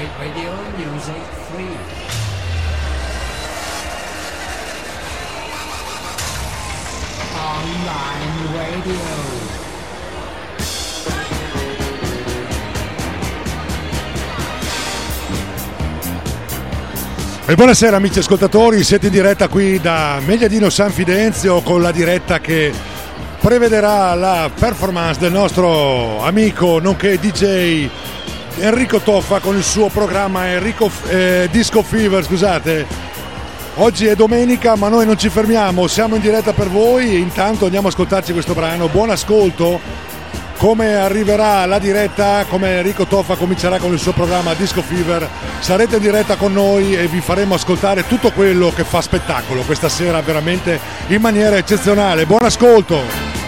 Radio Music Free. Online Radio. E buonasera amici ascoltatori, siete in diretta qui da Megliadino San Fidenzio con la diretta che prevederà la performance del nostro amico nonché DJ Enrico Toffa con il suo programma Enrico eh, Disco Fever, scusate. Oggi è domenica ma noi non ci fermiamo, siamo in diretta per voi, intanto andiamo a ascoltarci questo brano, buon ascolto come arriverà la diretta, come Enrico Toffa comincerà con il suo programma Disco Fever, sarete in diretta con noi e vi faremo ascoltare tutto quello che fa spettacolo questa sera veramente in maniera eccezionale. Buon ascolto!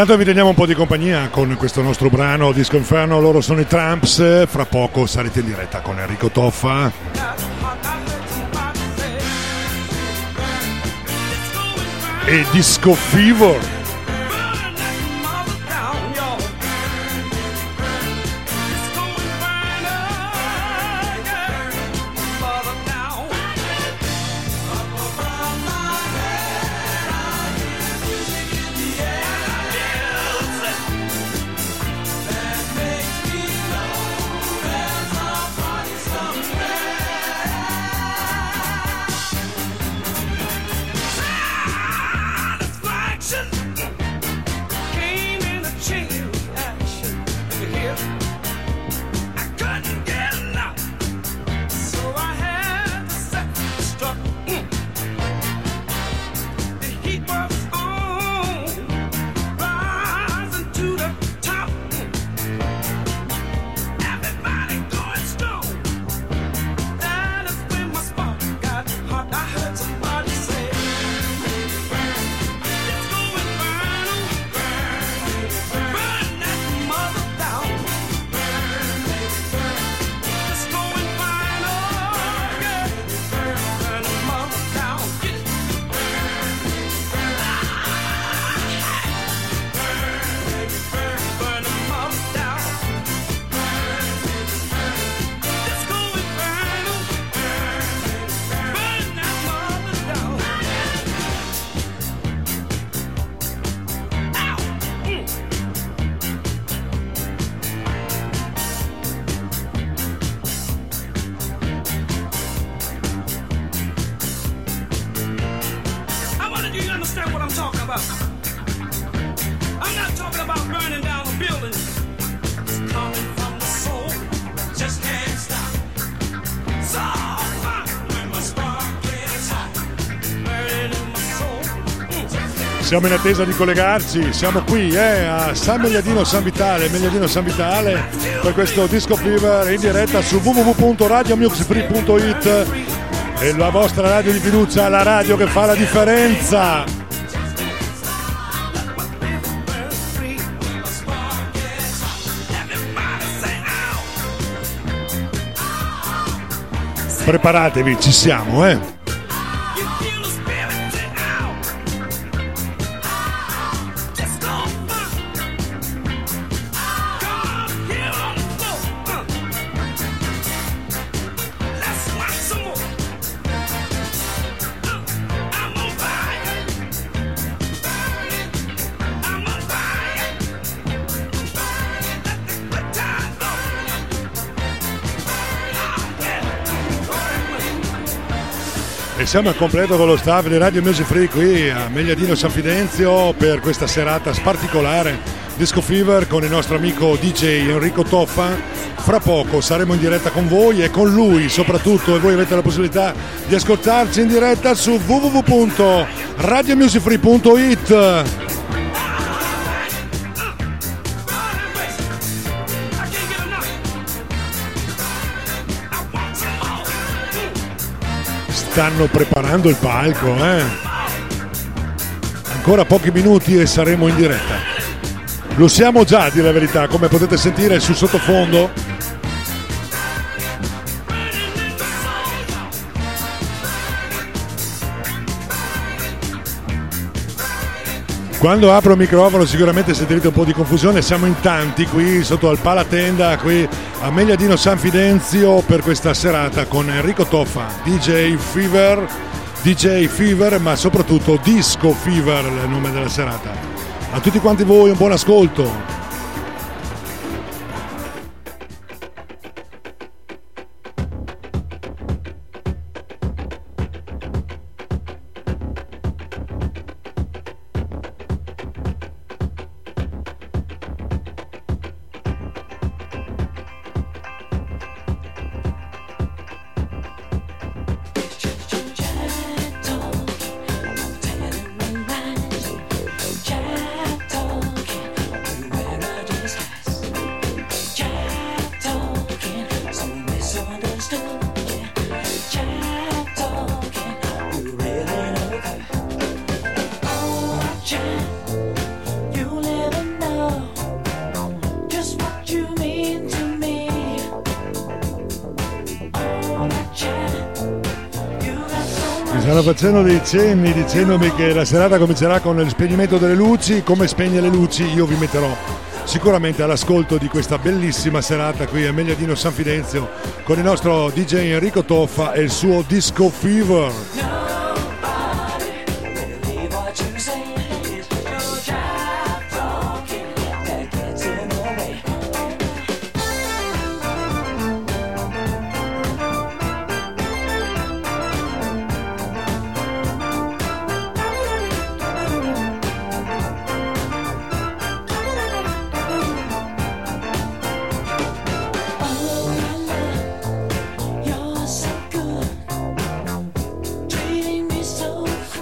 Intanto vi teniamo un po' di compagnia con questo nostro brano Disco Inferno, loro sono i Tramps, fra poco sarete in diretta con Enrico Toffa. E Disco Fever. Siamo in attesa di collegarci, siamo qui eh, a San Megliadino San Vitale, Megliadino San Vitale per questo Disco Fever in diretta su www.radiomuxfree.it e la vostra radio di fiducia, la radio che fa la differenza. Preparatevi, ci siamo, eh. Siamo al completo con lo staff di Radio Music Free qui a Megliadino San Fidenzio per questa serata particolare Disco Fever con il nostro amico DJ Enrico Toffa. Fra poco saremo in diretta con voi e con lui soprattutto e voi avete la possibilità di ascoltarci in diretta su www.radiomusicfree.it. stanno preparando il palco, eh? Ancora pochi minuti e saremo in diretta. Lo siamo già, a dire la verità, come potete sentire sul sottofondo Quando apro il microfono sicuramente sentirete un po' di confusione, siamo in tanti qui sotto al Palatenda, qui a Megliadino San Fidenzio per questa serata con Enrico Toffa, DJ Fever, DJ Fever ma soprattutto Disco Fever il nome della serata. A tutti quanti voi un buon ascolto. Facendo dei cenni dicendomi che la serata comincerà con il spegnimento delle luci, come spegne le luci io vi metterò sicuramente all'ascolto di questa bellissima serata qui a Megliadino San Fidenzio con il nostro DJ Enrico Toffa e il suo Disco Fever.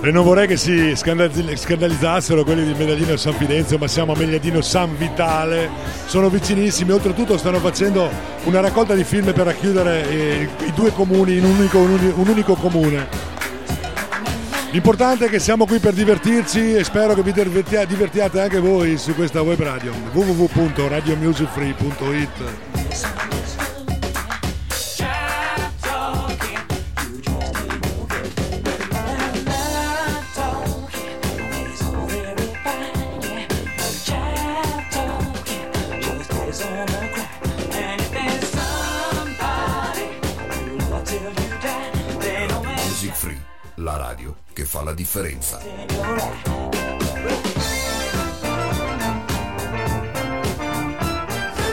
E non vorrei che si scandalizzassero quelli di Medaglino San Fidenzio, ma siamo a Megliadino San Vitale, sono vicinissimi, oltretutto stanno facendo una raccolta di film per racchiudere eh, i due comuni in un unico, un unico comune. L'importante è che siamo qui per divertirci e spero che vi divertiate anche voi su questa web radio www.radiomusicfree.it fa la differenza.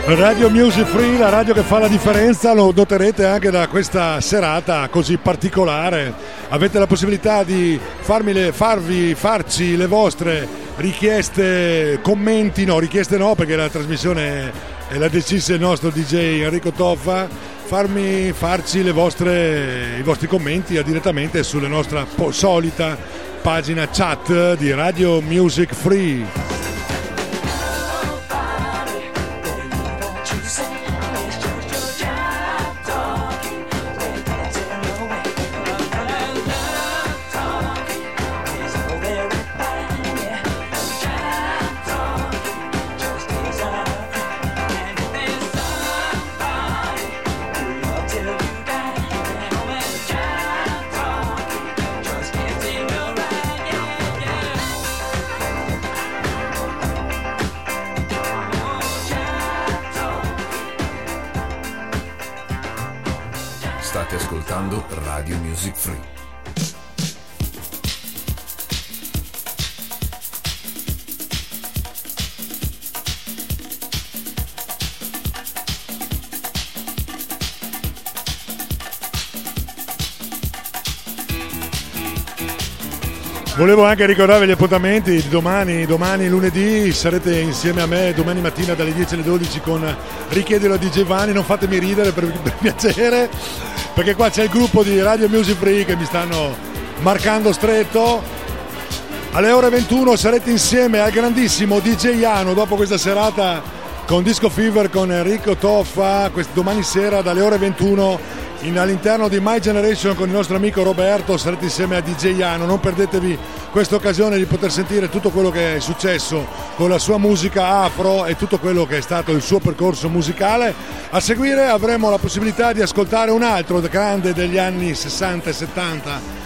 Radio Music Free, la radio che fa la differenza, lo noterete anche da questa serata così particolare. Avete la possibilità di le, farvi, farci le vostre richieste, commenti, no, richieste no perché la trasmissione è la decisa il nostro DJ Enrico Toffa farmi, farci vostre, i vostri commenti direttamente sulla nostra solita pagina chat di Radio Music Free. Volevo anche ricordarvi gli appuntamenti domani, domani lunedì sarete insieme a me domani mattina dalle 10 alle 12 con Richiedelo a DJ Vani, non fatemi ridere per, per piacere, perché qua c'è il gruppo di Radio Music Free che mi stanno marcando stretto. Alle ore 21 sarete insieme al grandissimo DJ Iano dopo questa serata con Disco Fever con Enrico Toffa, domani sera dalle ore 21 in, all'interno di My Generation con il nostro amico Roberto sarete insieme a DJ Iano. Non perdetevi questa occasione di poter sentire tutto quello che è successo con la sua musica afro e tutto quello che è stato il suo percorso musicale. A seguire avremo la possibilità di ascoltare un altro grande degli anni 60 e 70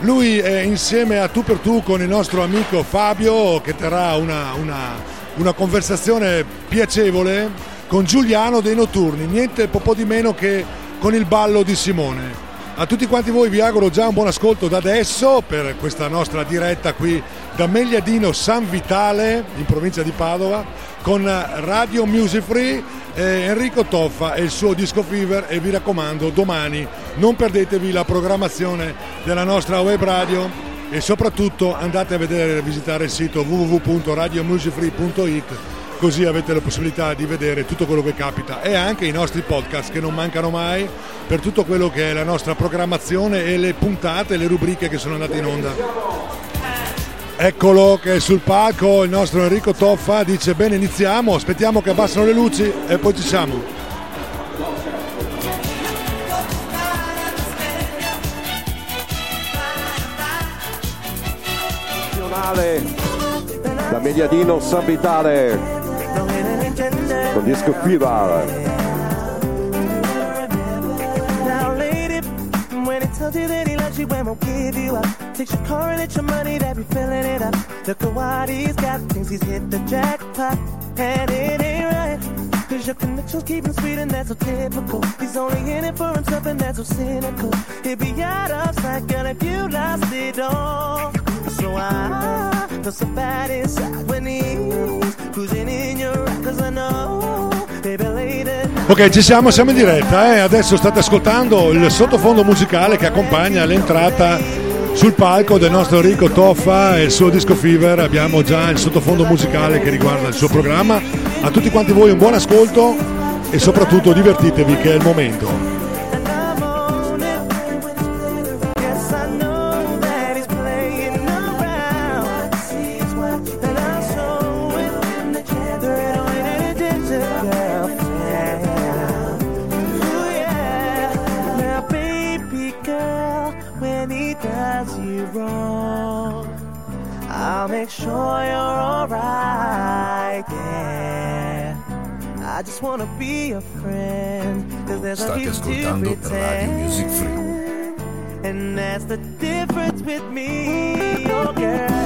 lui è insieme a tu per tu con il nostro amico Fabio che terrà una, una, una conversazione piacevole con Giuliano dei Notturni, niente po' di meno che con il ballo di Simone. A tutti quanti voi vi auguro già un buon ascolto da adesso per questa nostra diretta qui da Megliadino San Vitale in provincia di Padova con Radio Music Free eh, Enrico Toffa e il suo Disco Fever e vi raccomando domani non perdetevi la programmazione della nostra web radio e soprattutto andate a vedere e visitare il sito www.radiomusicfree.it così avete la possibilità di vedere tutto quello che capita e anche i nostri podcast che non mancano mai per tutto quello che è la nostra programmazione e le puntate, le rubriche che sono andate in onda. Eccolo che è sul palco il nostro Enrico Toffa dice bene iniziamo, aspettiamo che abbassano le luci e poi ci siamo. da Mediadino San Vitale con disco Fever. tells you that he loves you and won't give you up. Takes your car and it's your money that be filling it up. Look at what he's got, thinks he's hit the jackpot. And it ain't right. Cause your connections keep him sweet and that's so typical. He's only in it for himself and that's so cynical. He'd be out of sight, girl, if you lost it all. So I feel so bad inside when he's Ok, ci siamo, siamo in diretta. Eh? Adesso state ascoltando il sottofondo musicale che accompagna l'entrata sul palco del nostro Enrico Toffa e il suo disco Fever. Abbiamo già il sottofondo musicale che riguarda il suo programma. A tutti quanti voi un buon ascolto e soprattutto divertitevi che è il momento. State ascoltando Radio Music Free. And that's the difference with me, oh girl. Girl,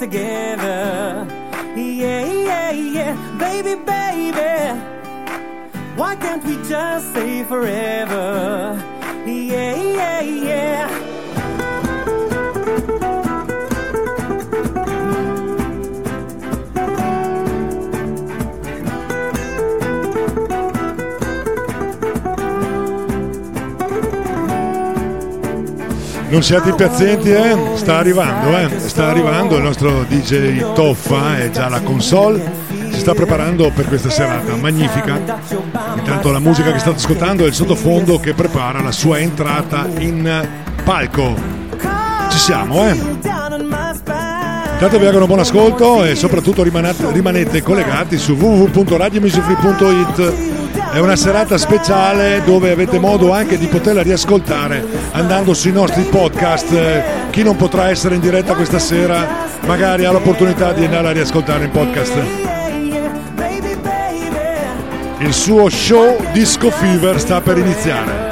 together? Yeah, yeah, yeah. Baby, baby, why can't we just stay forever? Yeah, yeah, yeah. Non siate impazienti, eh? sta arrivando, eh? sta arrivando il nostro DJ Toffa, è già la console si sta preparando per questa serata magnifica. Intanto la musica che state ascoltando è il sottofondo che prepara la sua entrata in palco. Ci siamo, eh? Intanto vi auguro un buon ascolto e soprattutto rimanete, collegati su www.radiomusicfree.it. È una serata speciale dove avete modo anche di poterla riascoltare andando sui nostri podcast. Chi non potrà essere in diretta questa sera magari ha l'opportunità di andare a riascoltare in podcast. Il suo show Disco Fever sta per iniziare.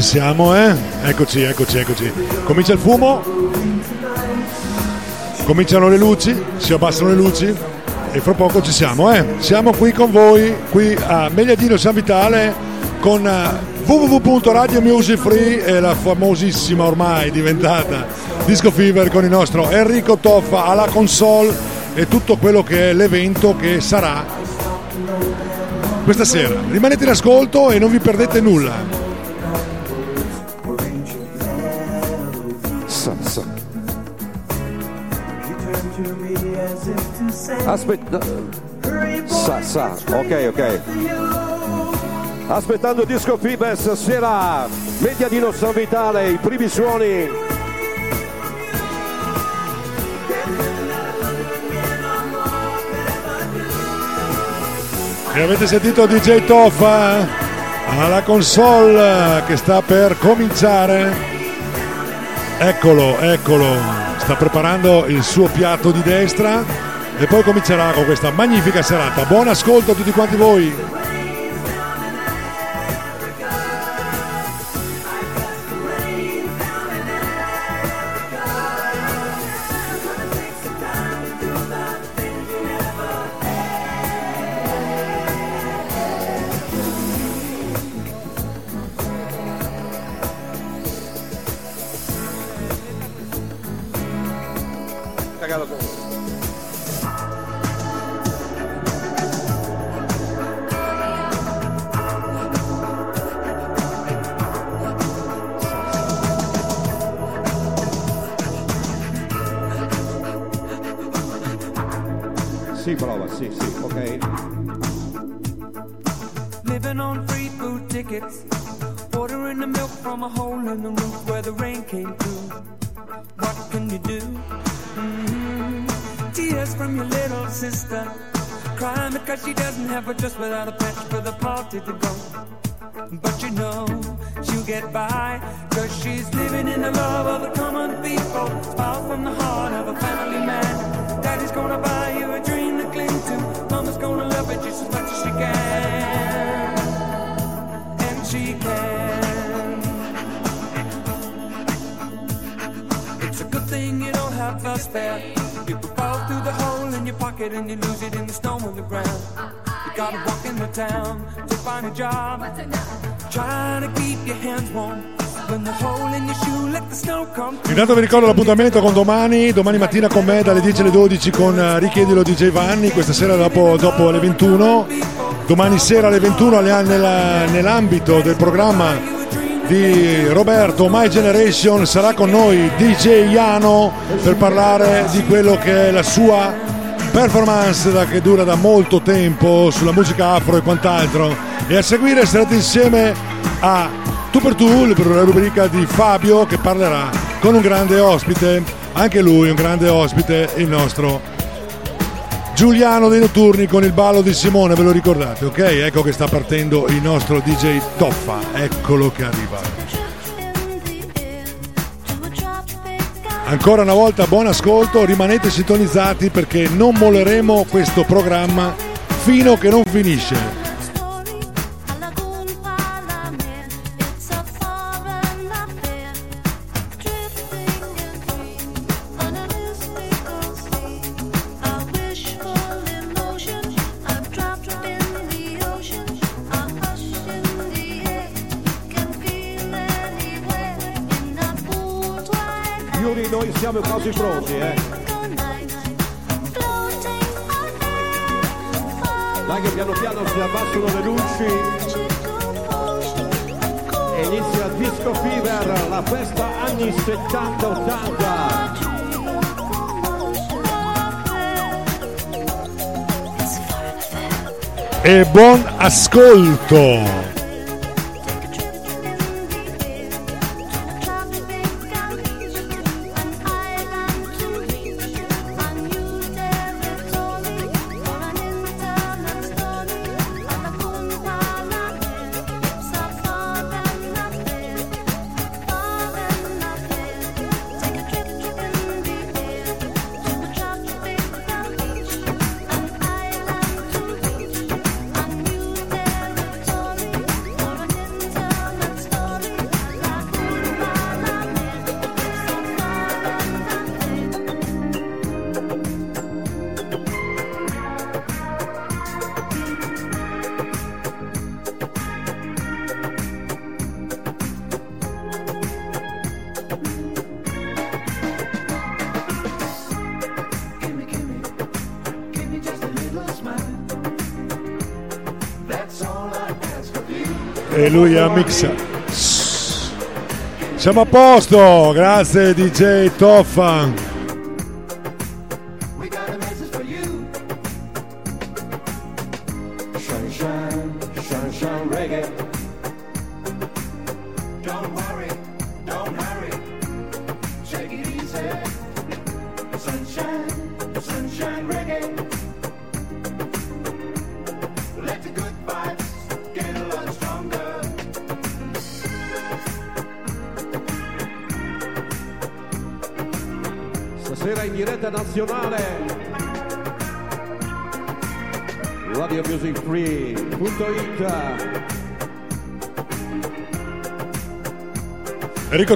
Ci siamo, eh? Eccoci, eccoci, eccoci. Comincia il fumo, cominciano le luci, si abbassano le luci e fra poco ci siamo, eh? Siamo qui con voi, qui a Megliadino San Vitale con eh, www.radiomusicfree e la famosissima ormai diventata Disco Fever con il nostro Enrico Toffa alla console e tutto quello che è l'evento che sarà questa sera. Rimanete in ascolto e non vi perdete nulla. Aspetta. Sa, sa. Ok, ok. Aspettando Disco Fever stasera, Mediadino San Vitale, i primi suoni. E avete sentito DJ Toffa alla console che sta per cominciare. Eccolo, eccolo, sta preparando il suo piatto di destra e poi comincerà con questa magnifica serata. Buon ascolto a tutti quanti voi. Intanto vi ricordo l'appuntamento con domani, domani mattina con me dalle 10 alle 12 con eh, Richiedilo DJ Vanni, questa sera dopo, dopo le 21, domani sera alle 21 alle- nella- nell'ambito del programma di Roberto My Generation sarà con noi DJ Iano per parlare di quello che è la sua performance che dura da molto tempo sulla musica afro e quant'altro. E a seguire sarete insieme a Tu per Tu, la rubrica di Fabio che parlerà con un grande ospite, anche lui un grande ospite, il nostro Giuliano dei Notturni con il ballo di Simone, ve lo ricordate, ok? Ecco che sta partendo il nostro DJ Toffa, eccolo che arriva. Ancora una volta buon ascolto, rimanete sintonizzati perché non molleremo questo programma fino che non finisce. Pronti, eh. Dai che piano piano si abbassano le luci e inizia Disco Fever, la festa anni 70-80. E buon ascolto! Lui ha mixa. Siamo a posto, grazie DJ Toffa.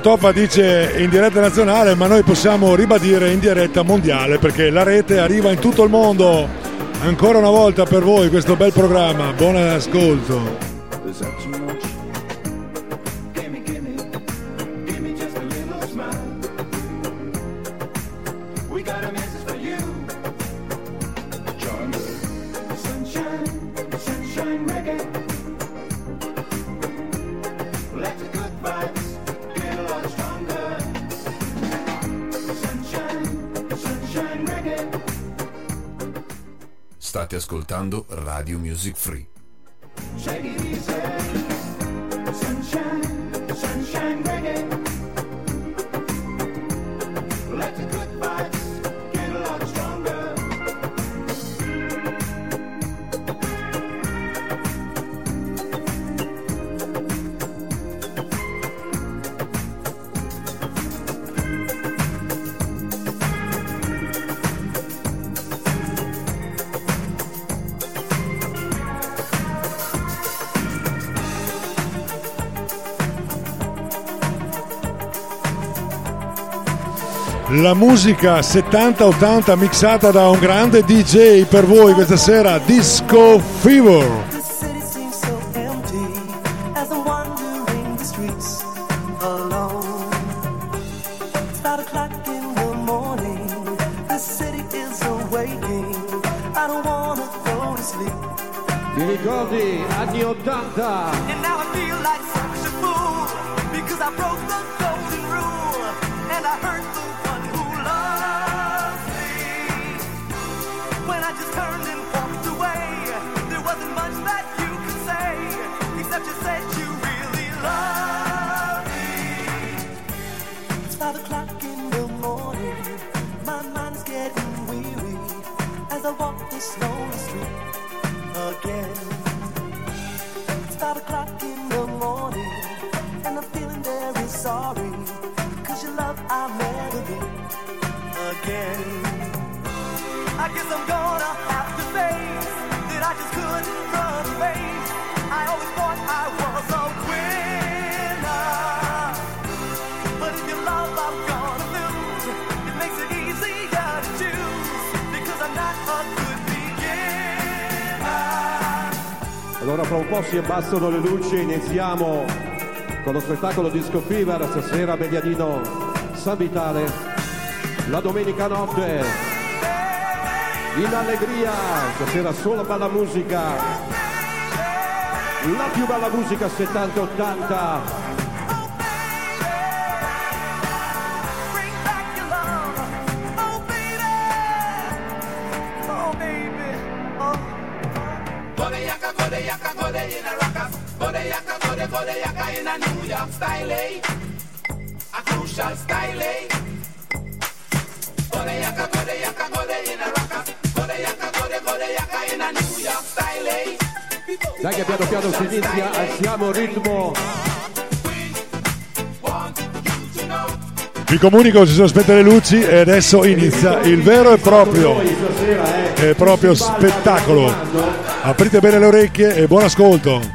Toffa dice in diretta nazionale, ma noi possiamo ribadire in diretta mondiale perché la rete arriva in tutto il mondo. Ancora una volta per voi questo bel programma. Buon ascolto. Music Free. la musica 70-80 mixata da un grande DJ per voi questa sera, Disco Fever. snow fra un po' si abbassano le luci e iniziamo con lo spettacolo Disco Fever stasera a Bediadino San Vitale la domenica notte. In allegria stasera solo bella musica. La più bella musica 70-80 crucial style eh. a crucial style eh. gore yaka gore yaka gore in a rock gore yaka gore gore yaka in a New York style eh. dai che piano piano si inizia alziamo ritmo. Vi comunico, si sono spente le luci e adesso inizia il vero e proprio, e proprio spettacolo. Aprite bene le orecchie e buon ascolto.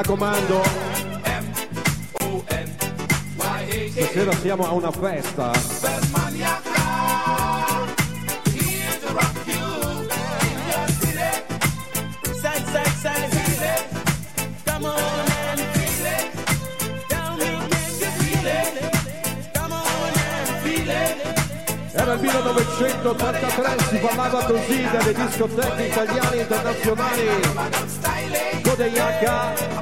raccomando. Stasera siamo a una festa. Era il 1983, si parlava così delle discoteche italiane e internazionali. Codeiaca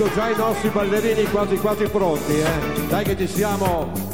Vedo già i nostri ballerini quasi quasi pronti, eh. Dai che ci siamo.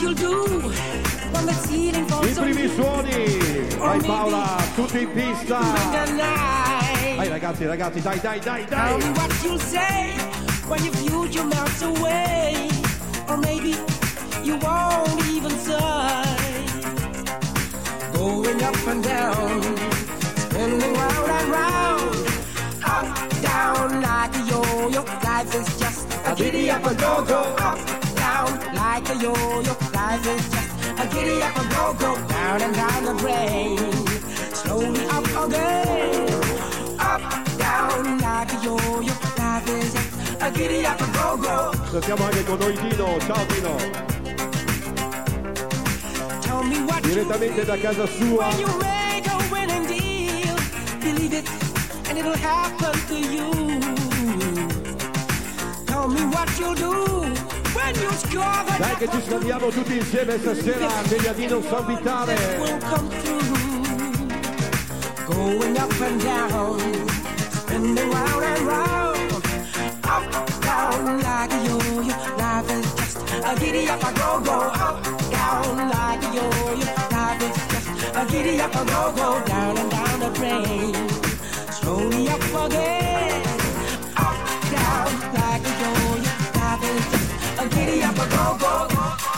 I primi suoni. Vai Paola, tutti in pista. Vai ragazzi, ragazzi, dai, dai, dai, dai. what you'll when you feel you melt away. Or maybe you won't even sigh. Going up and down, spinning round and round. Up, down like a yo-yo. Life is just a giddy up and go-go. Up, down like a yo-yo. Life is just a giddy up and go-go. Down and down the drain. Slowly up again. Up, down like a yo-yo. Life is just a giddy up and go-go. Sentiamo anche con noi Dino. Ciao Dino. Tell me what Direttamente da casa sua. When you make a winning deal, believe it, and and it'll happen to you. Tell me what you'll do Dai che ci scambiamo tutti insieme stasera Mediadino San Vitale. Going up and down, spinning round and round, up, down like a yo-yo. Life is just a giddy up, a go go, up, down like a yo-yo. Life is just a giddy up, a go go, down and down the drain. Slowly up again, up, down like a yo-yo. Life is just a giddy up, a go go.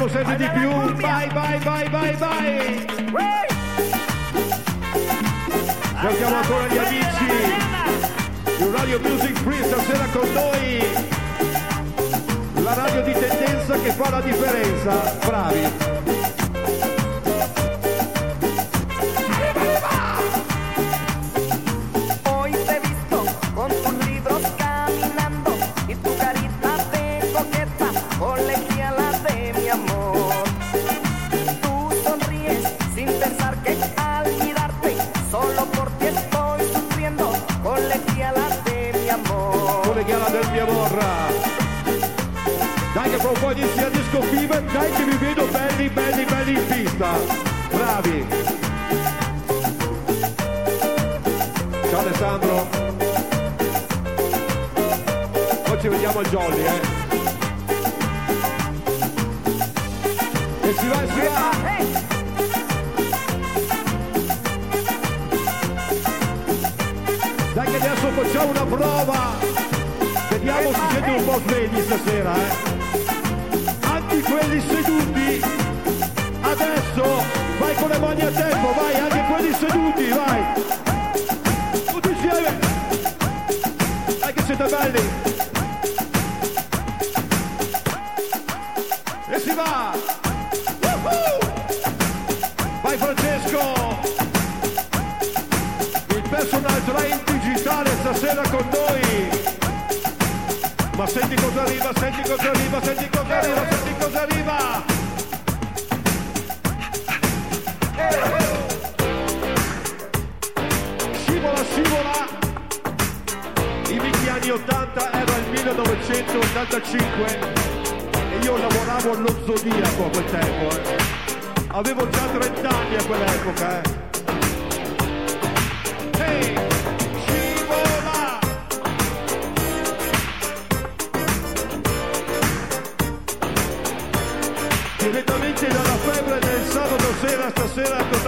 você, Didi. siete un po' svegli stasera, eh? Anche quelli seduti, adesso vai con le mani a tempo, vai, anche quelli seduti, vai! Tutti insieme! Dai che siete belli! arriva, senti cosa arriva, senti cosa arriva, senti cosa arriva. Scivola, scivola. I vecchi anni 80 era il 1985 e io lavoravo allo Zodiaco a quel tempo. Eh. Avevo già 30 anni a quell'epoca. Eh. Hey! Terra.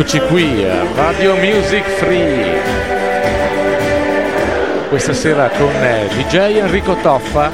Eccoci qui, a Radio Music Free. Questa sera con eh, DJ Enrico Toffa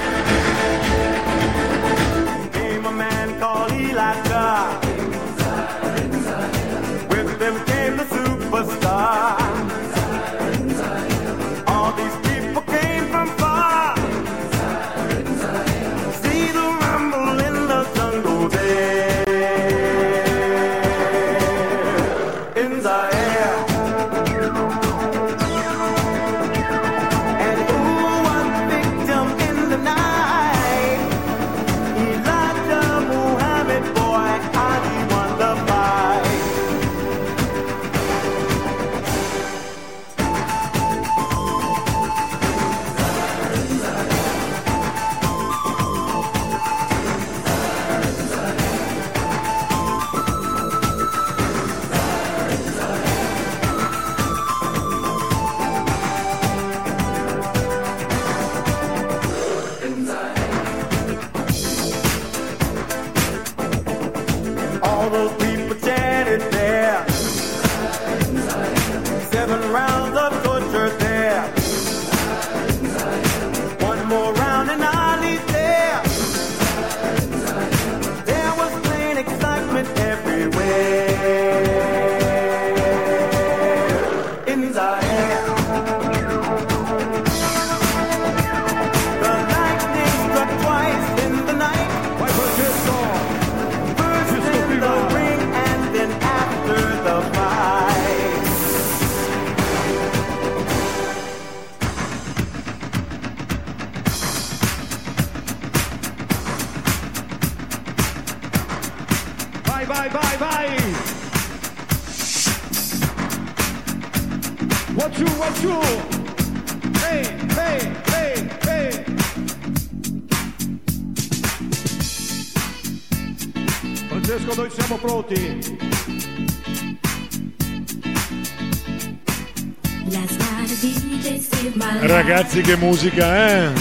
Ragazzi, che musica, eh?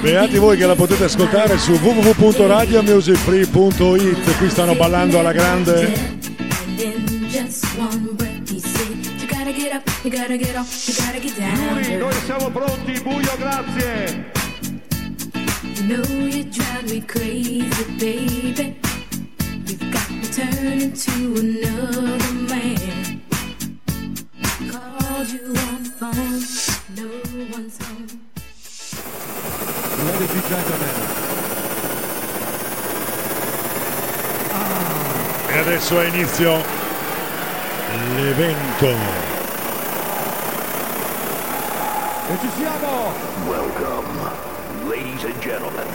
Beati voi che la potete ascoltare su www.radiomusicfree.it. Qui stanno ballando alla grande. And in just one breath he said, You gotta get up, you gotta get off, you gotta get down. Yuri, noi siamo pronti, buio, grazie! You know you drive me crazy, baby. You've got me turning to another adesso è inizio l'evento. e ci siamo! Welcome, ladies and gentlemen.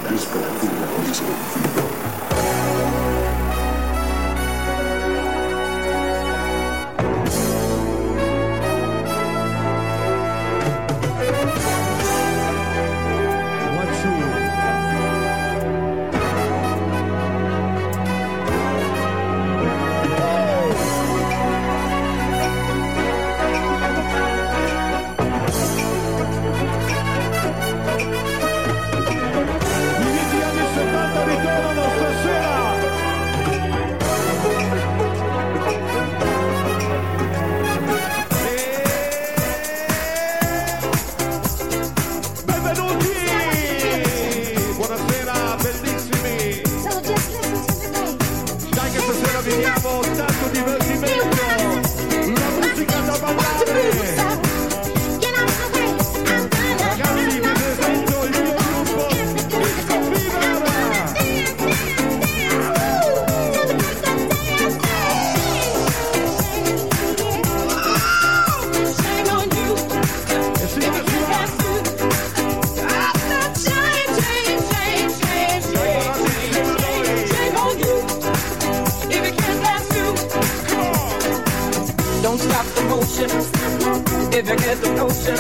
Motion. If you get the notion,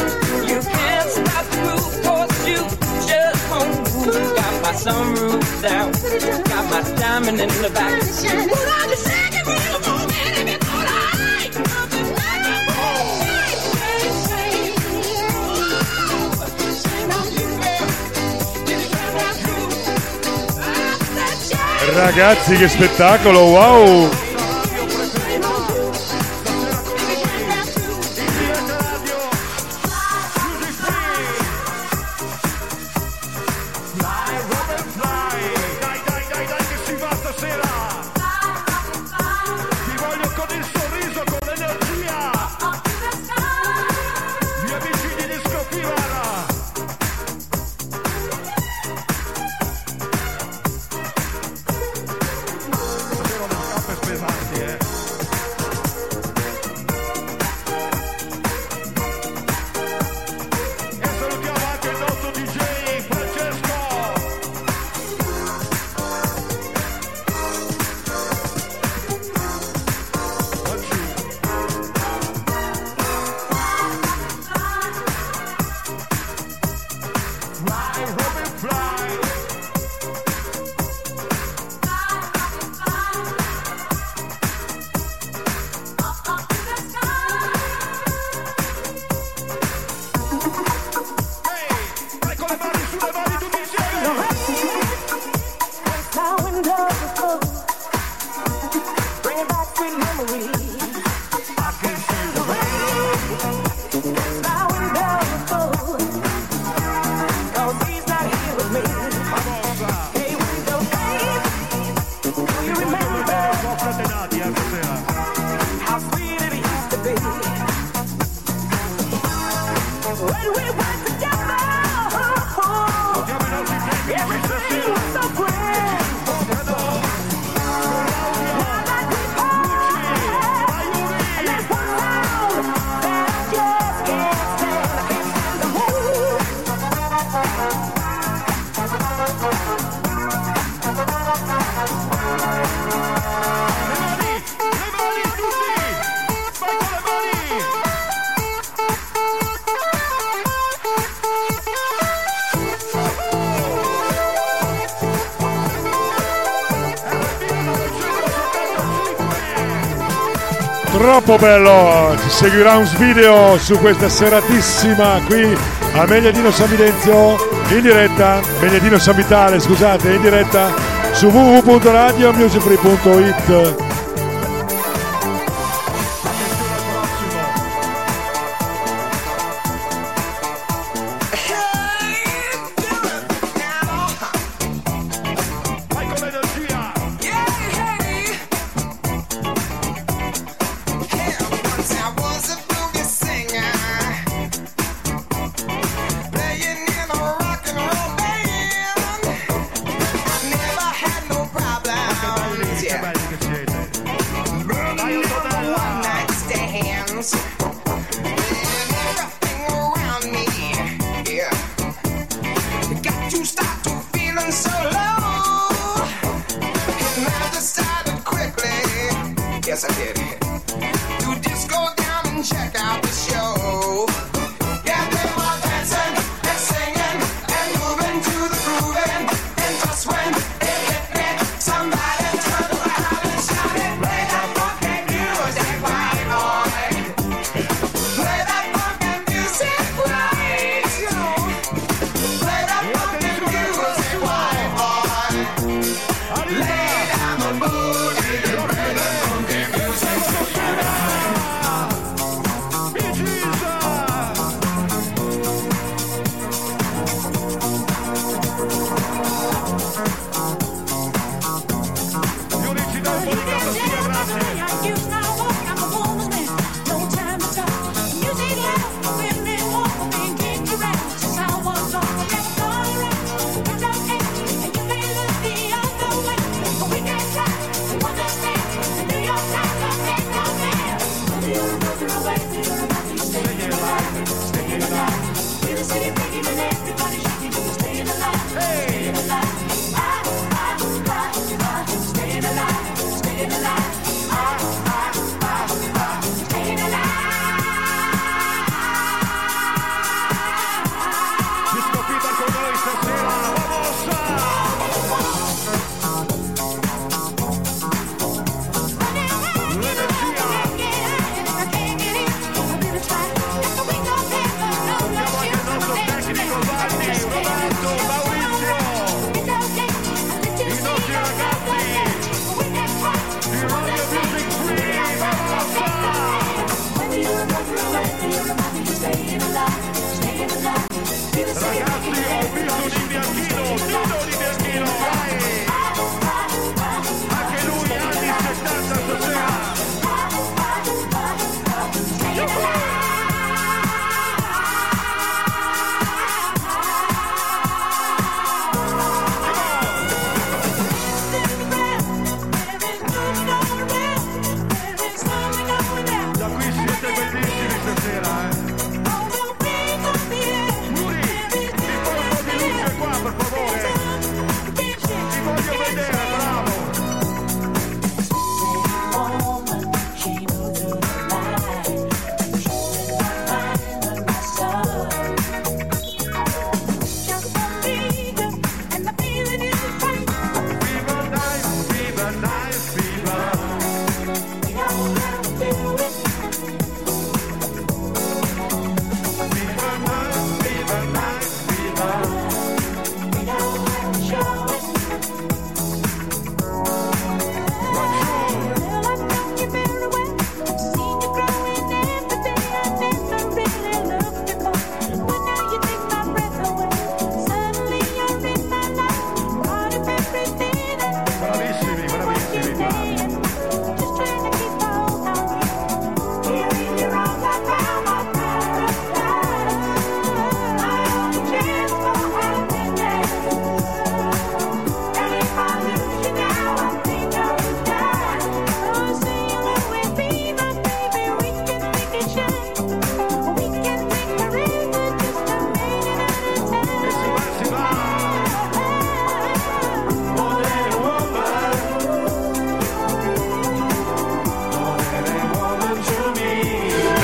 you can't stop the groove, cause you just won't move. Got my sunroof down, got my diamond in the back. Put on the second wheel, moving if you thought I Ragazzi, che spettacolo, wow! Troppo bello! Ci seguirà un video su questa seratissima qui a Megliadino San Videnzio in diretta, Megliadino San Vitale, scusate, in diretta su www.radiomusicfree.it.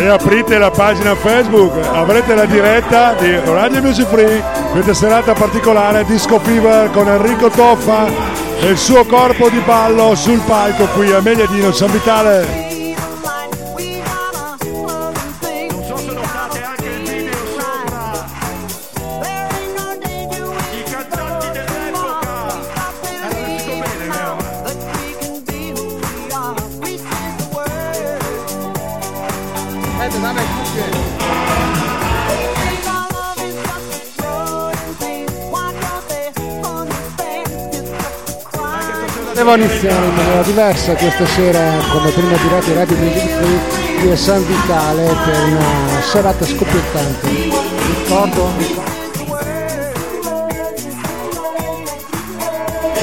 e aprite la pagina Facebook, avrete la diretta di Radio Music Free, questa serata particolare Disco Fever con Enrico Toffa e il suo corpo di ballo sul palco qui a Mediadino San Vitale. volevano iniziare in maniera diversa questa sera come prima durata i radio Music Free qui San Vitale per una serata scoppiettante. Ricordo?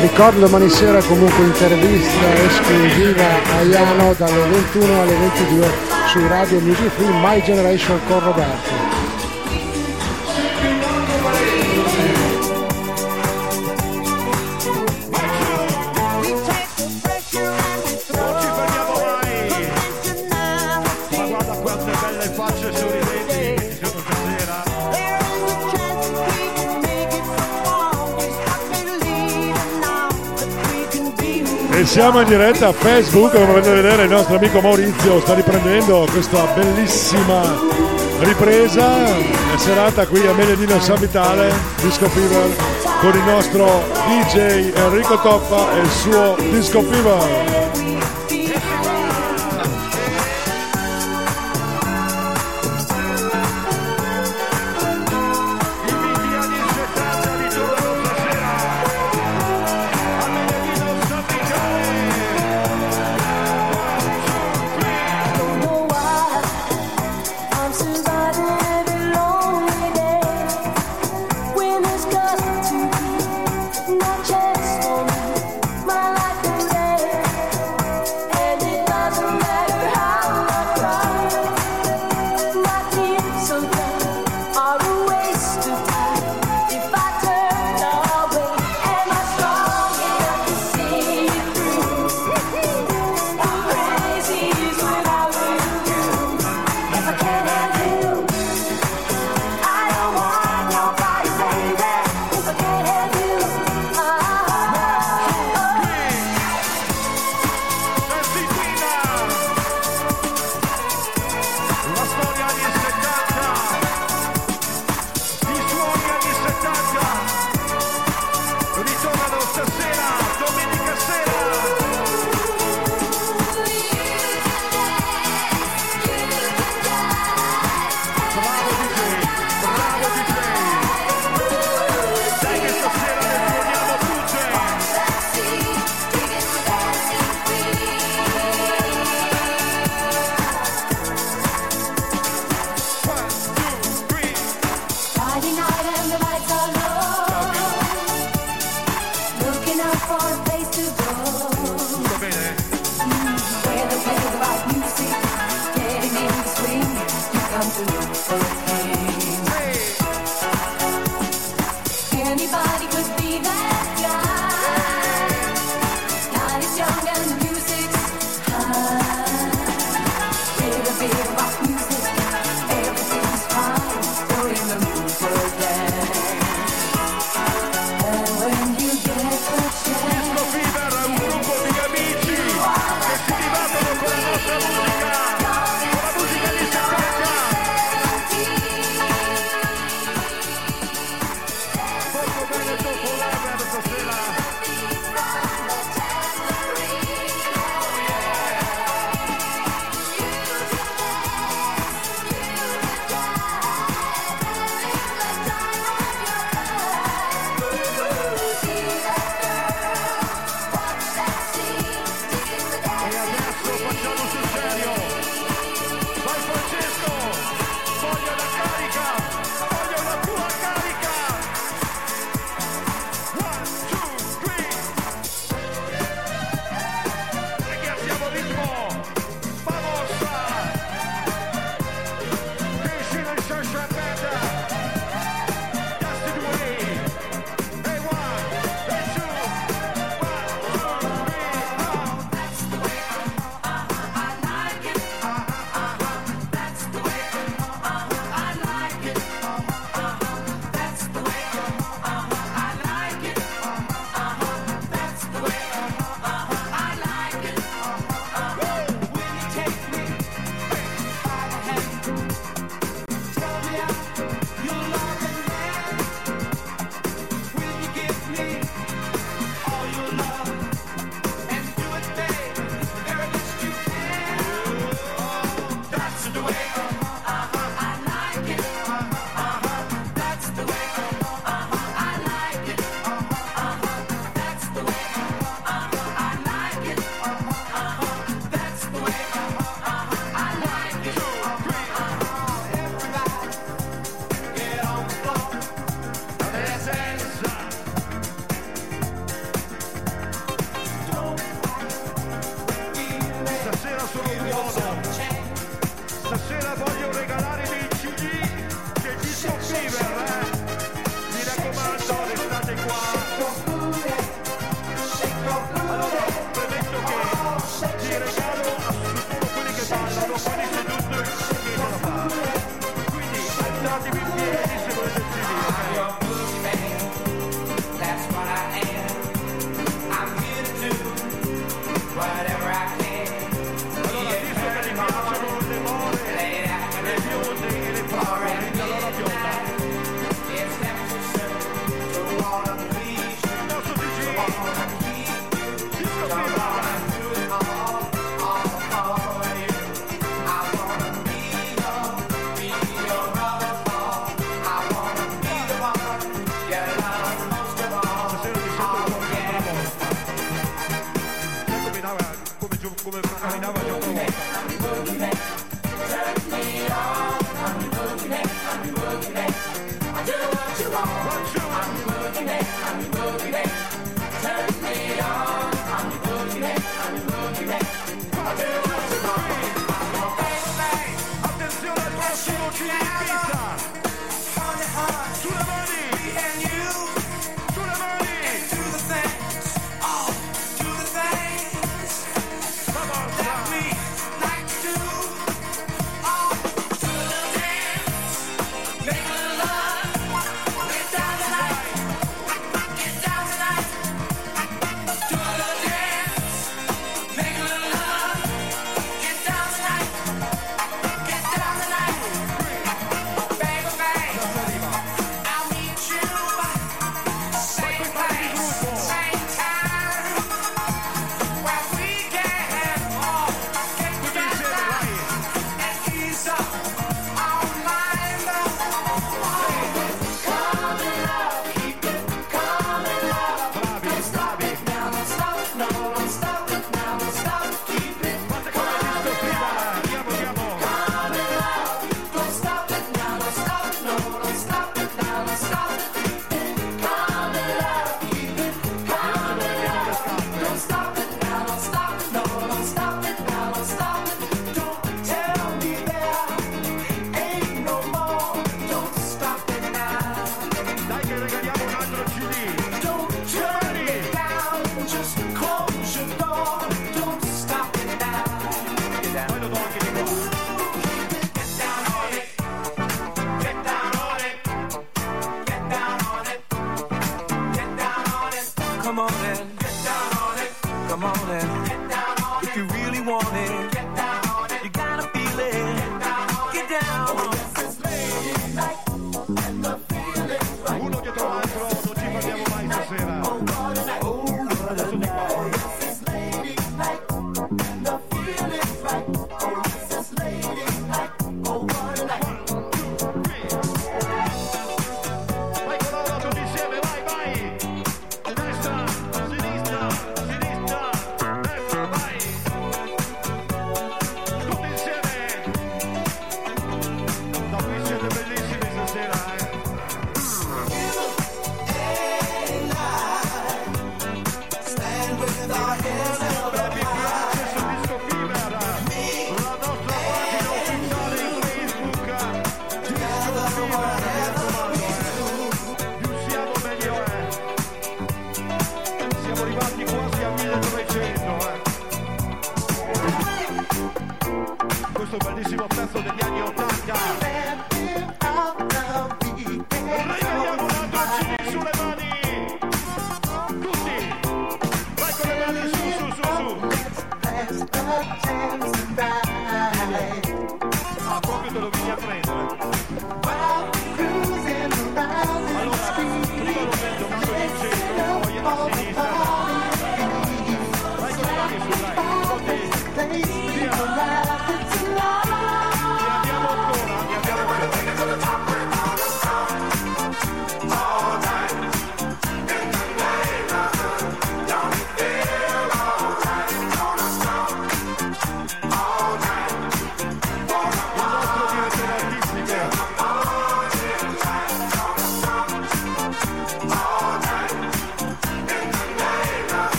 Ricordo domani sera comunque intervista esclusiva a Iano dalle 21 alle 22 su Radio Music Free My Generation con Roberto. siamo in diretta a Facebook, come potete vedere il nostro amico Maurizio sta riprendendo questa bellissima ripresa, la serata qui a Medellino San Vitale, Disco Fever, con il nostro DJ Enrico Toppa e il suo Disco Fever.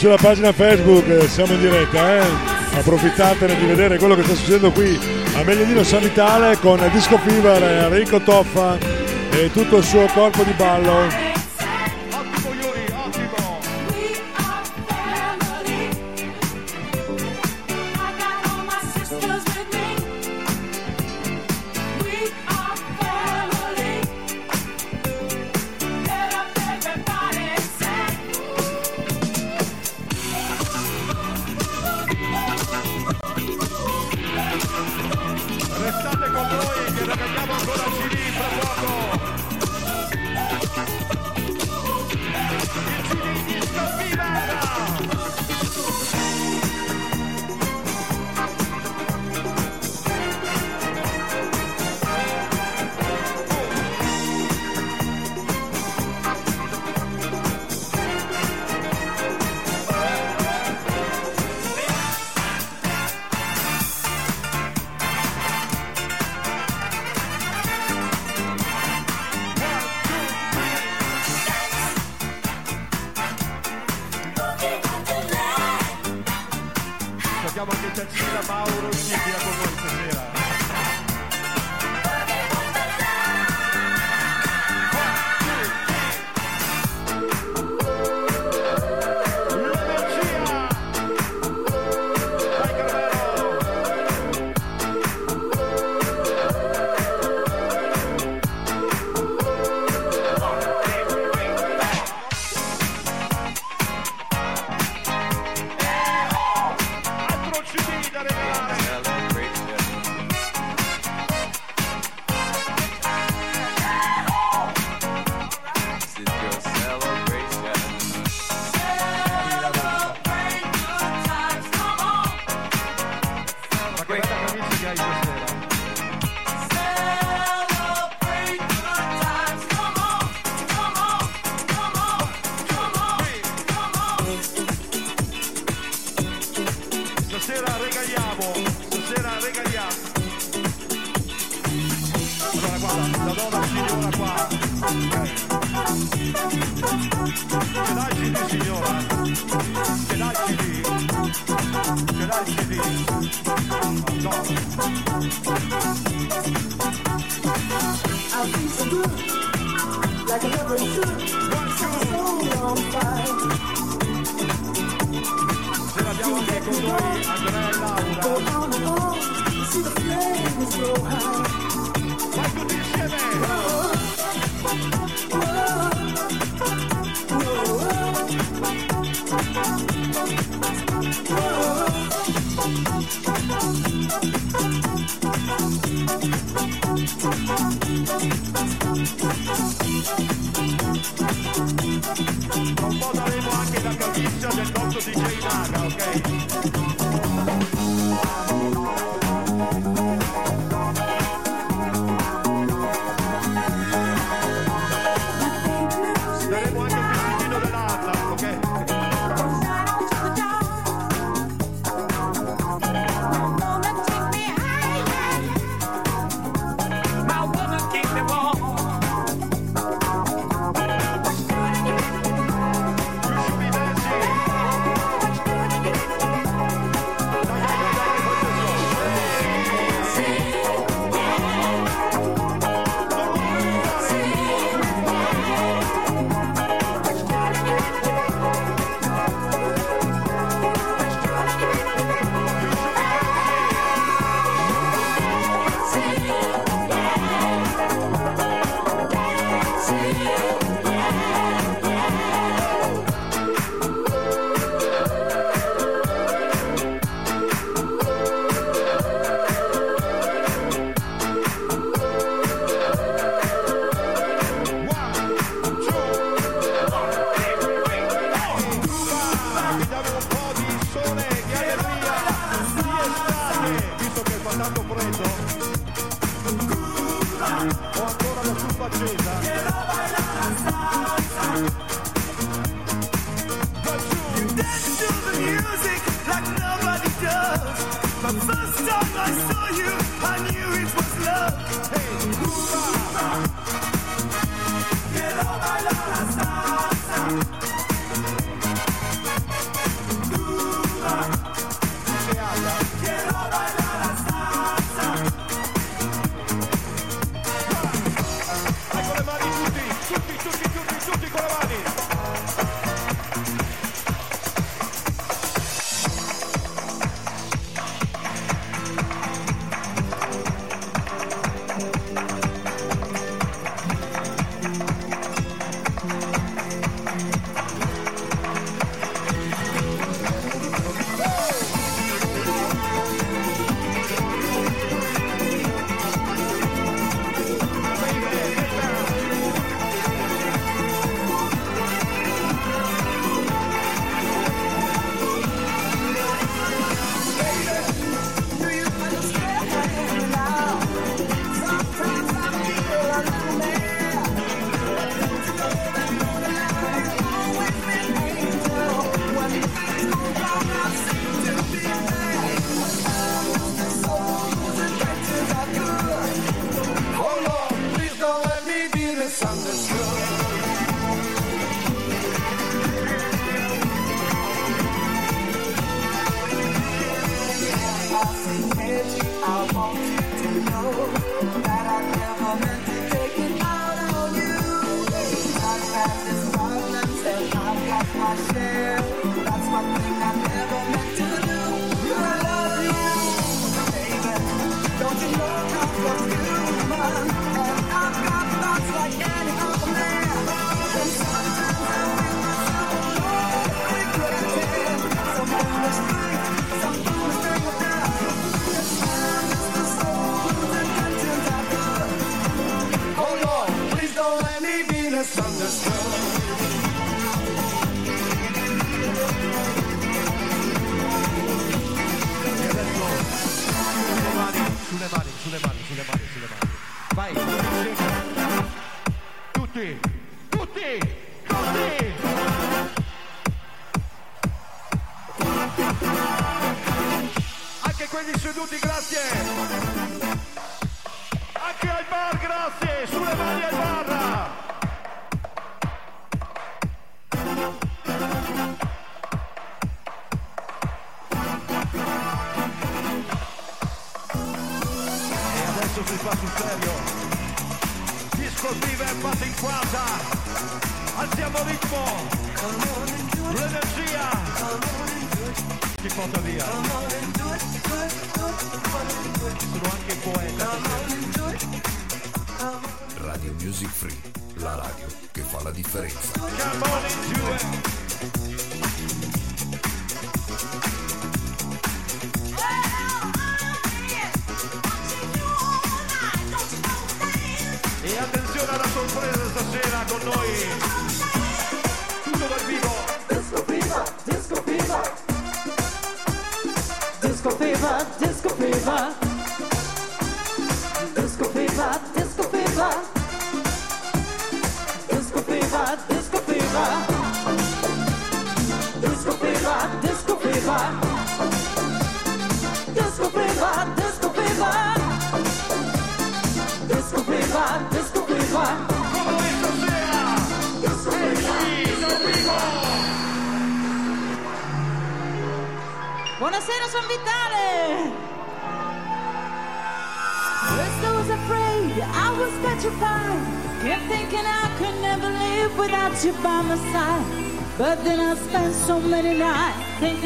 sulla pagina Facebook, eh, siamo in diretta, eh? approfittatene di vedere quello che sta succedendo qui a Meglio San Vitale con Disco Fever, eh, Enrico Toffa e tutto il suo corpo di ballo.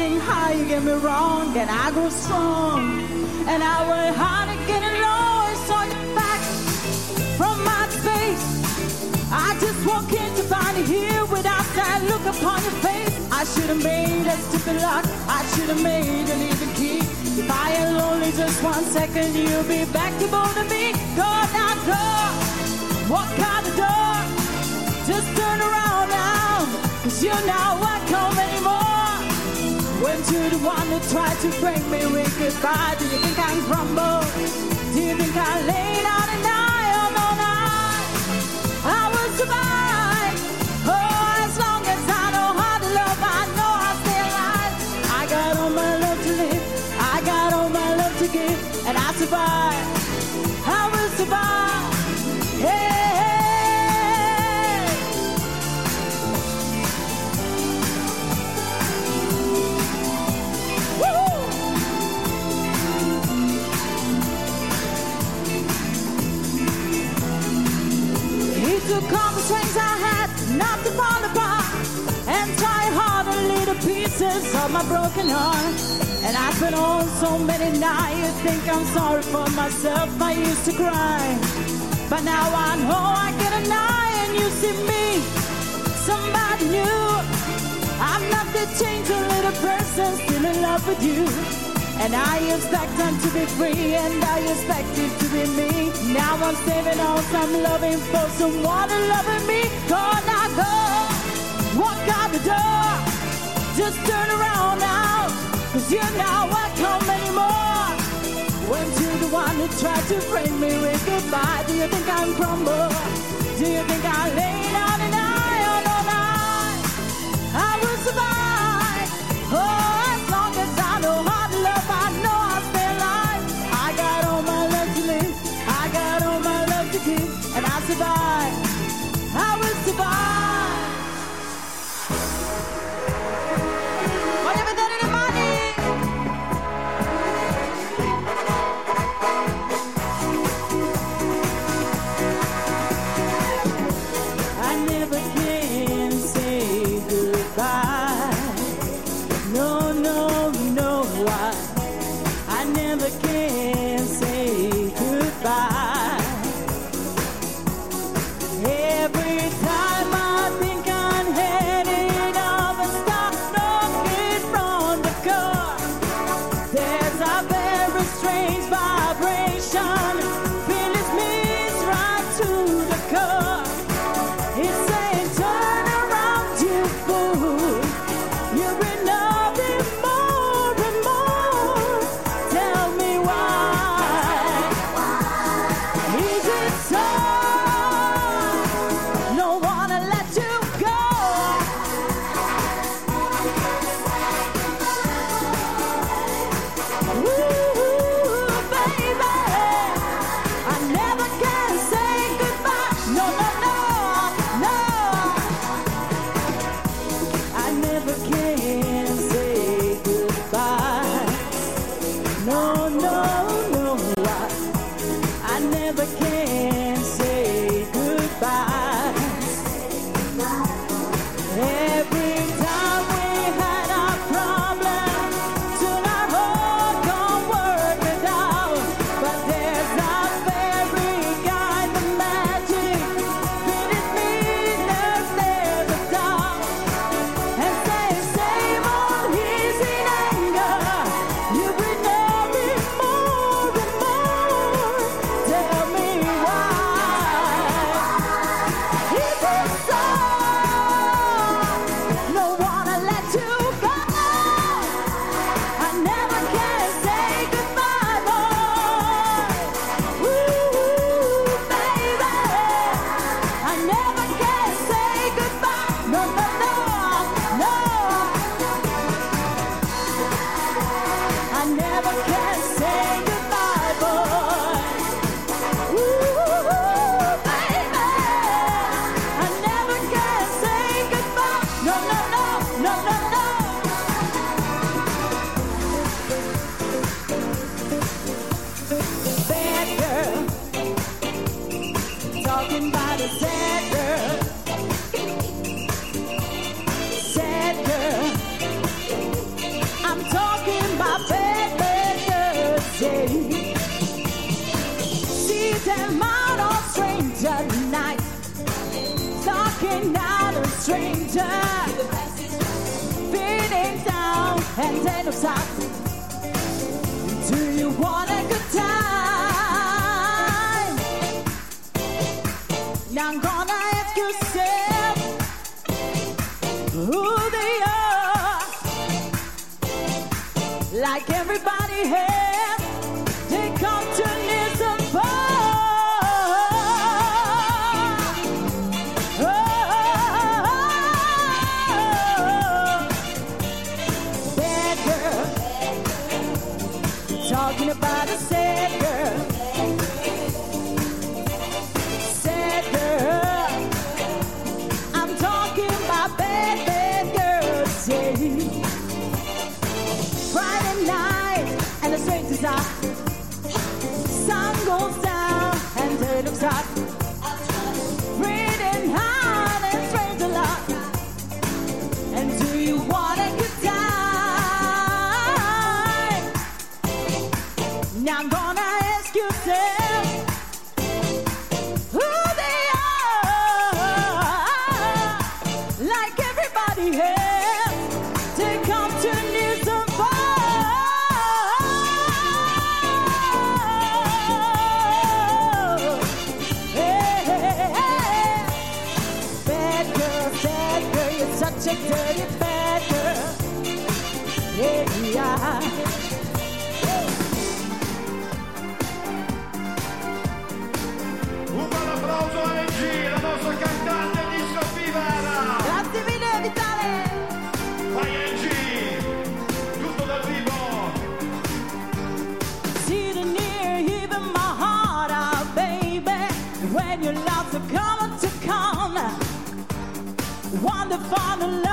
getting high, you get me wrong, and I grow strong. And I work hard at getting low, and saw you back from my space. I just walk in to find you here without that look upon your face. I should have made a stupid luck, I should have made an even key. If I am lonely just one second, you'll be back to bone to me. Go now, go, walk out the door, just turn around now, cause you're now the one who tried to break me with goodbye. Do you think I crumble? Do you think I lay down and die? Oh no, no, I will survive. Not to fall apart and tie hard on little pieces of my broken heart. And I've been on so many nights, think I'm sorry for myself. I used to cry, but now I know I get an eye and you see me, somebody new. I'm not the changed little person, still in love with you. And I expect them to be free, and I expect it to be me. Now I'm saving all some loving for someone love me. Gone I go, walk out the door, just turn around now, cause you're not welcome anymore. Went to the one who tried to bring me with goodbye. Do you think I'm crumble? Do you think I lay down and I all night? I will survive. Oh, stranger, feeling down and then upside. Do you want a good time? Now I'm gonna ask yourself who they are. Like everybody else, wanna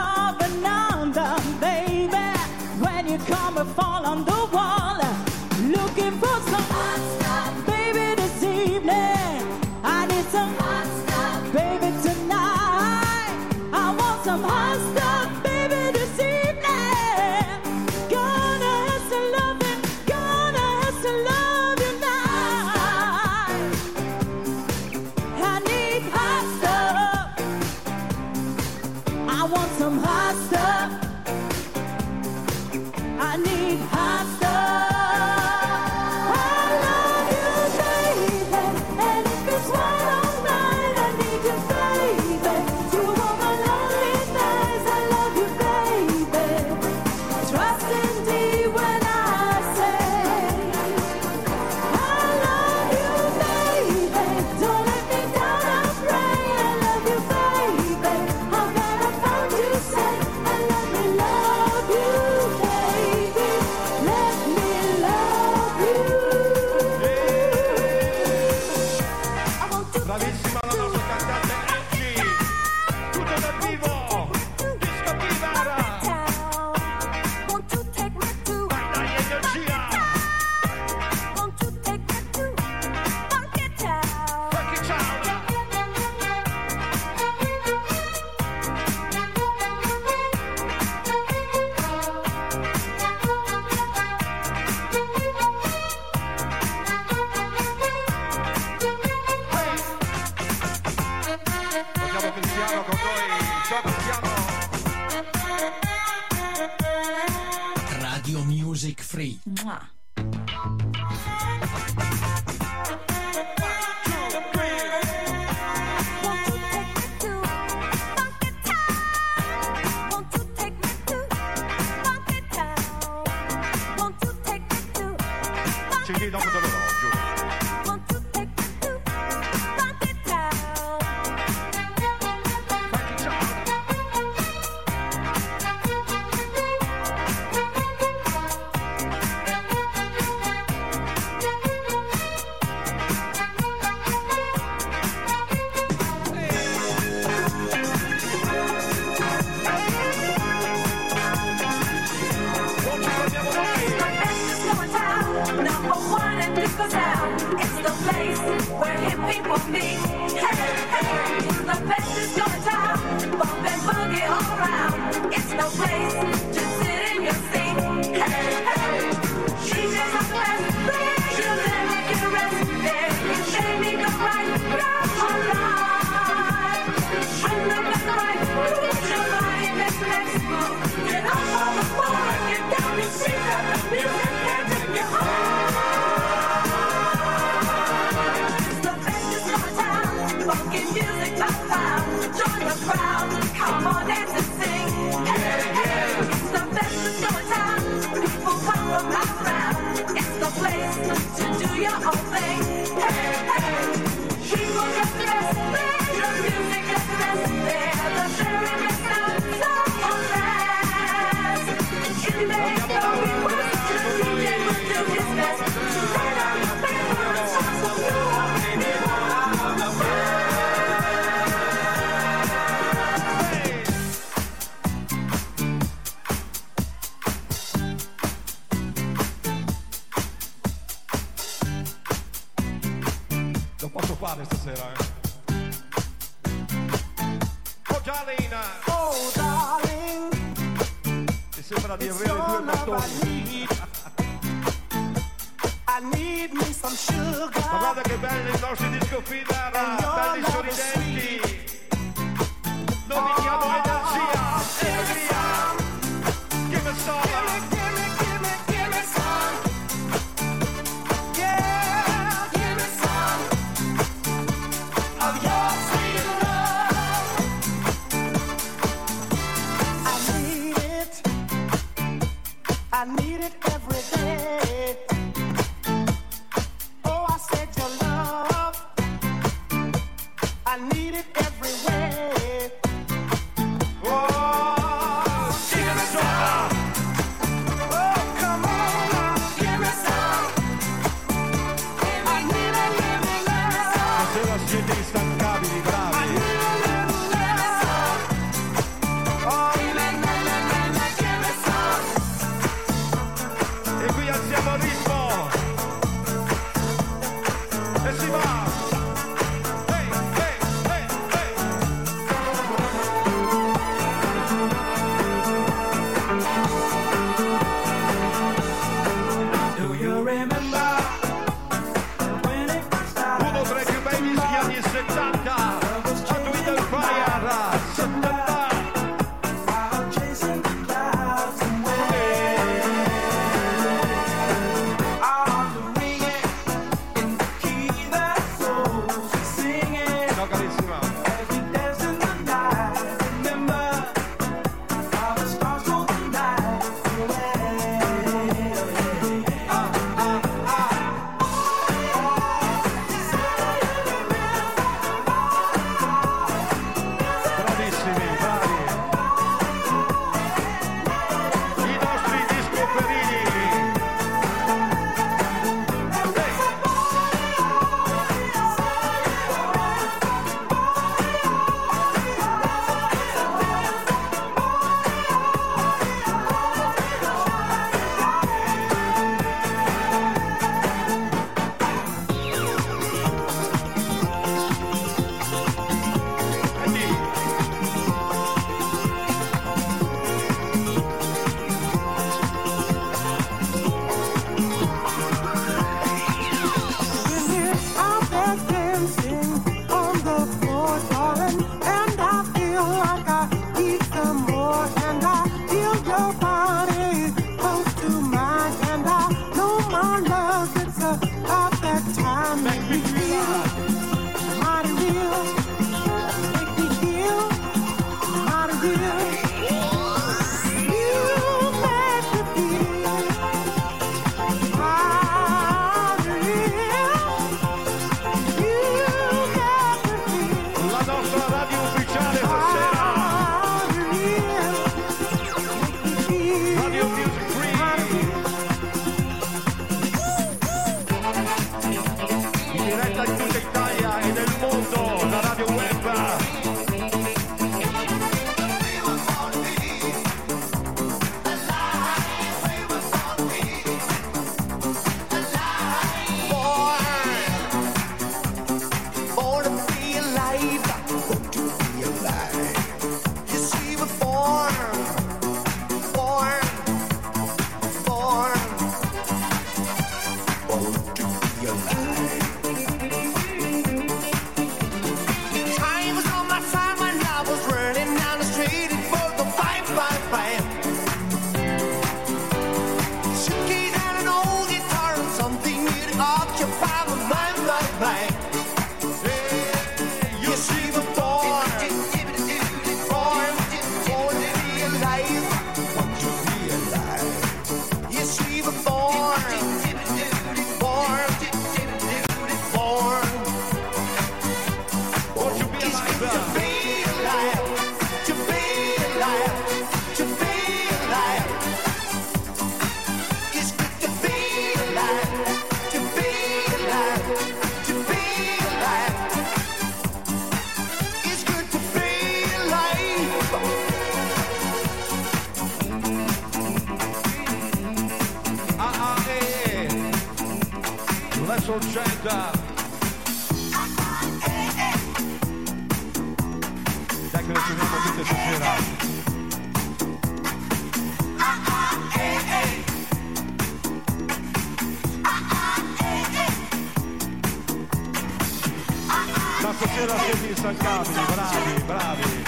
bravi, bravi.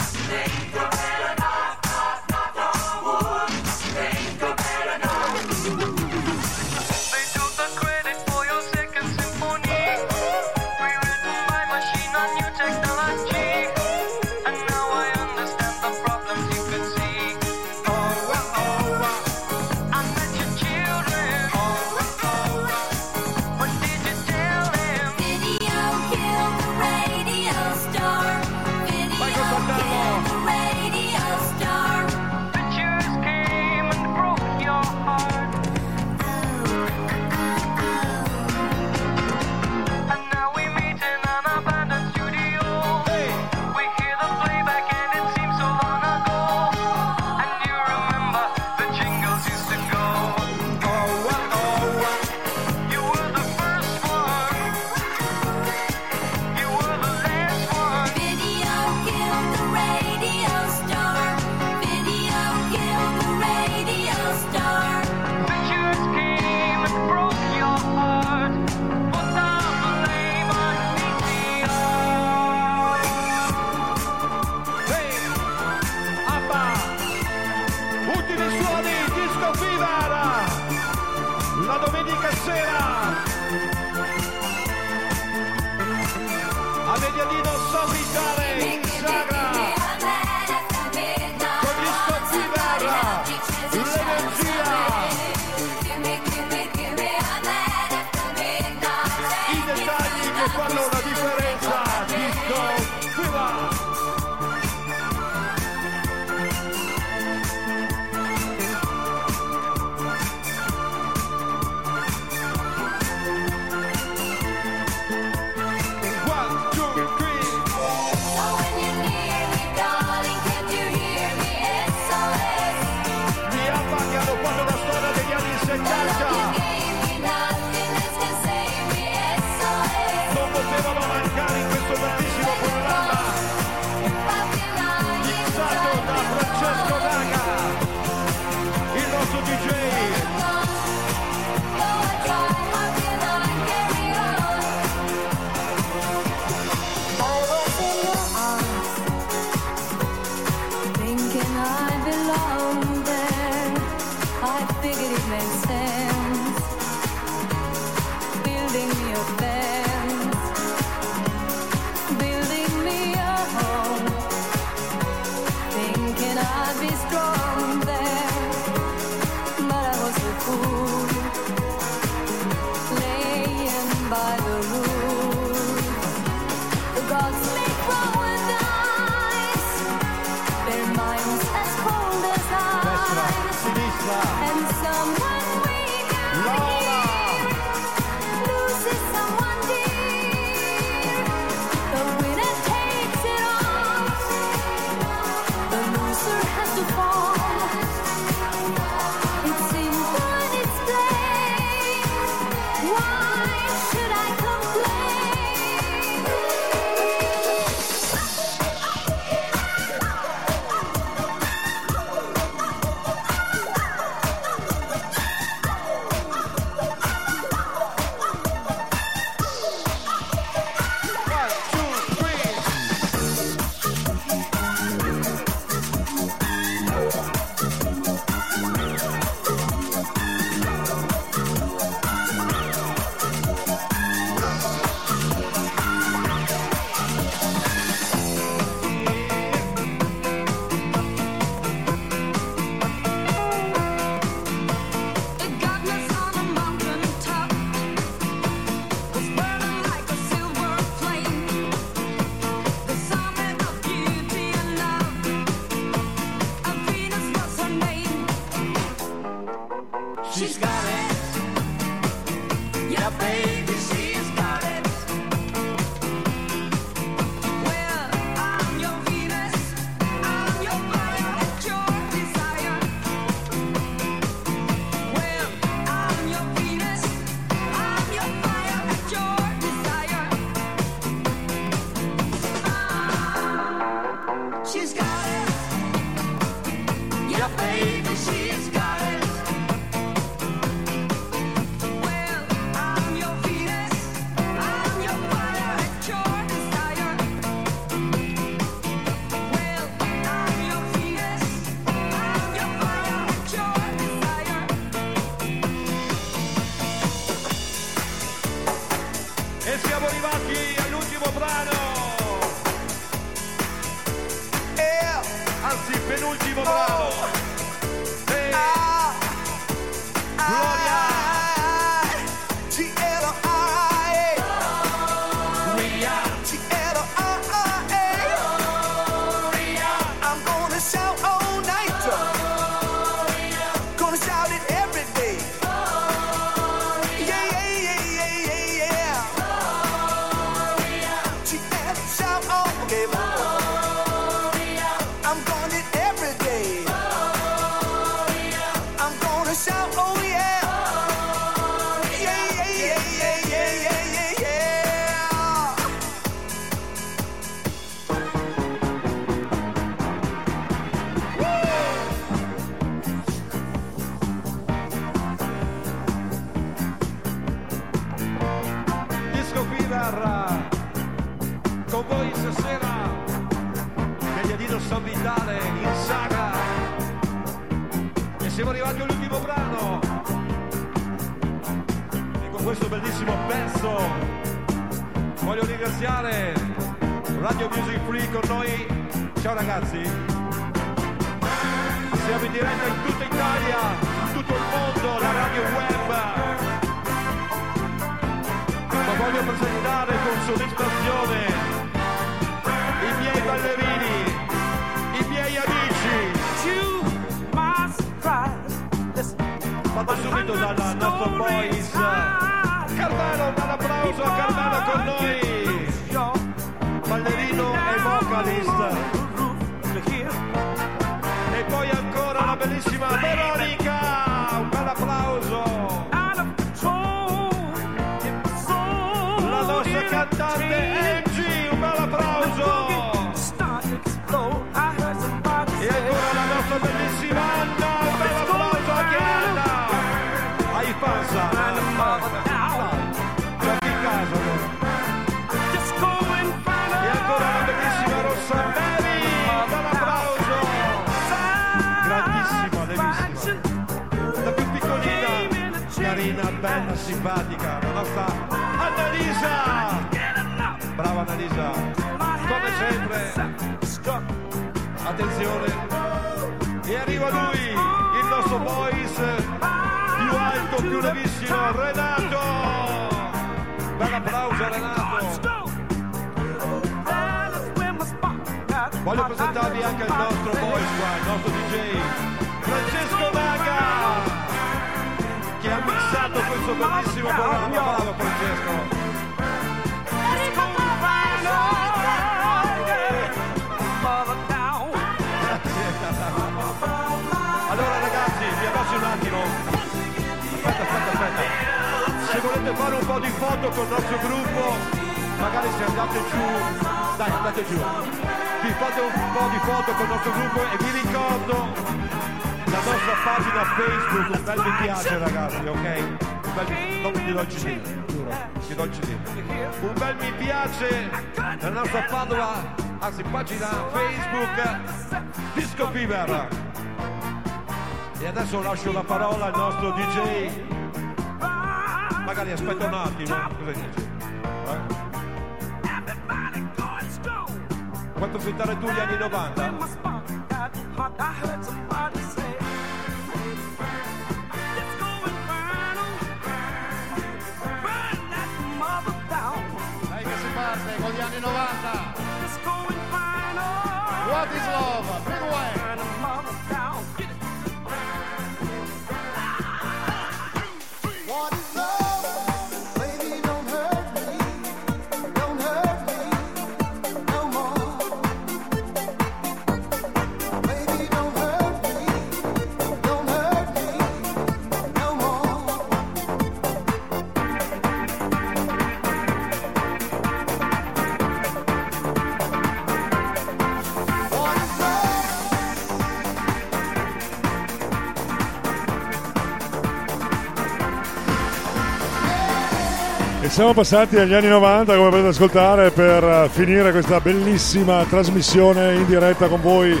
E siamo passati agli anni 90, come potete ascoltare, per eh, finire questa bellissima trasmissione in diretta con voi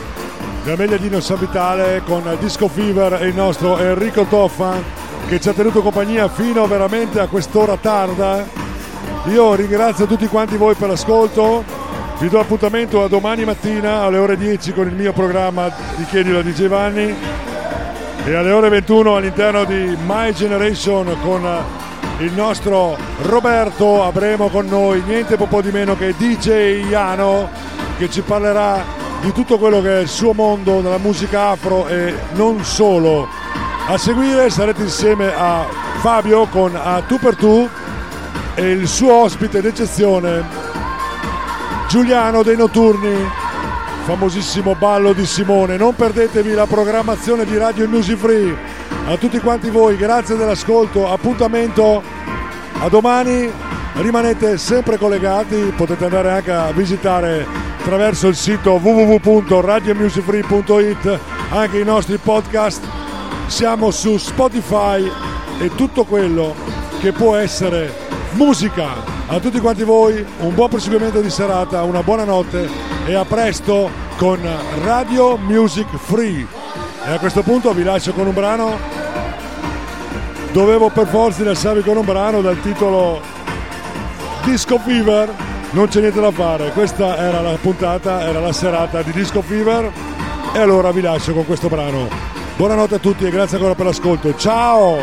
da Megliadino San Vitale con Disco Fever e il nostro Enrico Toffa che ci ha tenuto compagnia fino veramente a quest'ora tarda. Io ringrazio tutti quanti voi per l'ascolto, vi do appuntamento a domani mattina alle ore 10 con il mio programma di Chiedilo di Giovanni e alle ore 21 all'interno di My Generation con il nostro Roberto avremo con noi niente po' di meno che DJ Iano che ci parlerà di tutto quello che è il suo mondo della musica afro e non solo. A seguire sarete insieme a Fabio con A Tu per Tu e il suo ospite d'eccezione Giuliano dei Notturni famosissimo ballo di Simone. Non perdetevi la programmazione di Radio Music Free. A tutti quanti voi, grazie dell'ascolto. Appuntamento a domani. Rimanete sempre collegati. Potete andare anche a visitare attraverso il sito www.radiomusicfree.it anche i nostri podcast. Siamo su Spotify e tutto quello che può essere musica. A tutti quanti voi un buon proseguimento di serata, una buona notte e a presto con Radio Music Free. E a questo punto vi lascio con un brano. Dovevo per forza lasciarvi con un brano dal titolo Disco Fever non c'è niente da fare. Questa era la puntata, era la serata di Disco Fever. E allora vi lascio con questo brano. Buonanotte a tutti e grazie ancora per l'ascolto. Ciao!